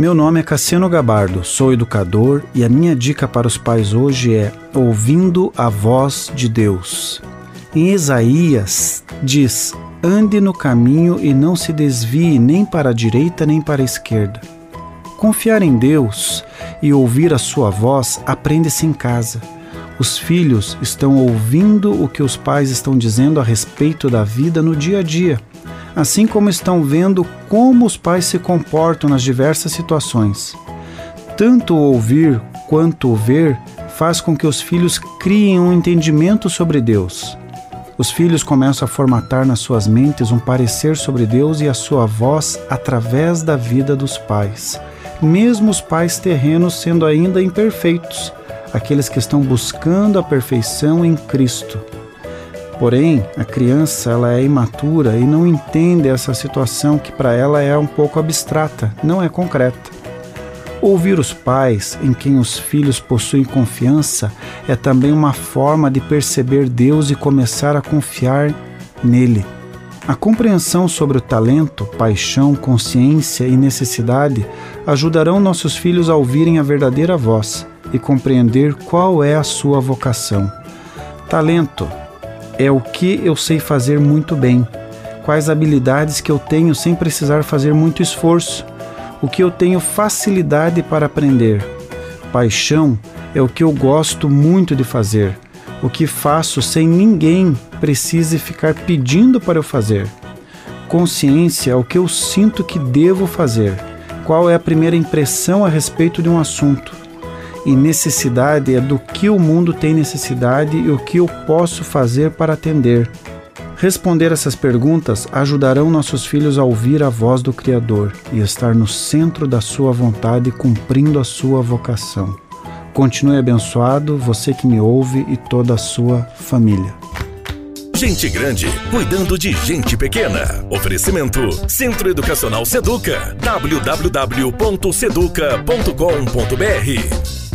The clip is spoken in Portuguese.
Meu nome é Cassiano Gabardo, sou educador e a minha dica para os pais hoje é ouvindo a voz de Deus. Em Isaías diz: ande no caminho e não se desvie nem para a direita nem para a esquerda. Confiar em Deus e ouvir a sua voz aprende-se em casa. Os filhos estão ouvindo o que os pais estão dizendo a respeito da vida no dia a dia, assim como estão vendo como os pais se comportam nas diversas situações. Tanto ouvir quanto ver faz com que os filhos criem um entendimento sobre Deus. Os filhos começam a formatar nas suas mentes um parecer sobre Deus e a sua voz através da vida dos pais, mesmo os pais terrenos sendo ainda imperfeitos, aqueles que estão buscando a perfeição em Cristo. Porém, a criança ela é imatura e não entende essa situação que para ela é um pouco abstrata, não é concreta. Ouvir os pais em quem os filhos possuem confiança é também uma forma de perceber Deus e começar a confiar nele. A compreensão sobre o talento, paixão, consciência e necessidade ajudarão nossos filhos a ouvirem a verdadeira voz e compreender qual é a sua vocação. Talento é o que eu sei fazer muito bem, quais habilidades que eu tenho sem precisar fazer muito esforço o que eu tenho facilidade para aprender. Paixão é o que eu gosto muito de fazer, o que faço sem ninguém precise ficar pedindo para eu fazer. Consciência é o que eu sinto que devo fazer, qual é a primeira impressão a respeito de um assunto. E necessidade é do que o mundo tem necessidade e o que eu posso fazer para atender. Responder essas perguntas ajudarão nossos filhos a ouvir a voz do Criador e estar no centro da sua vontade, cumprindo a sua vocação. Continue abençoado, você que me ouve e toda a sua família. Gente grande cuidando de gente pequena. Oferecimento Centro Educacional Seduca. www.seduca.com.br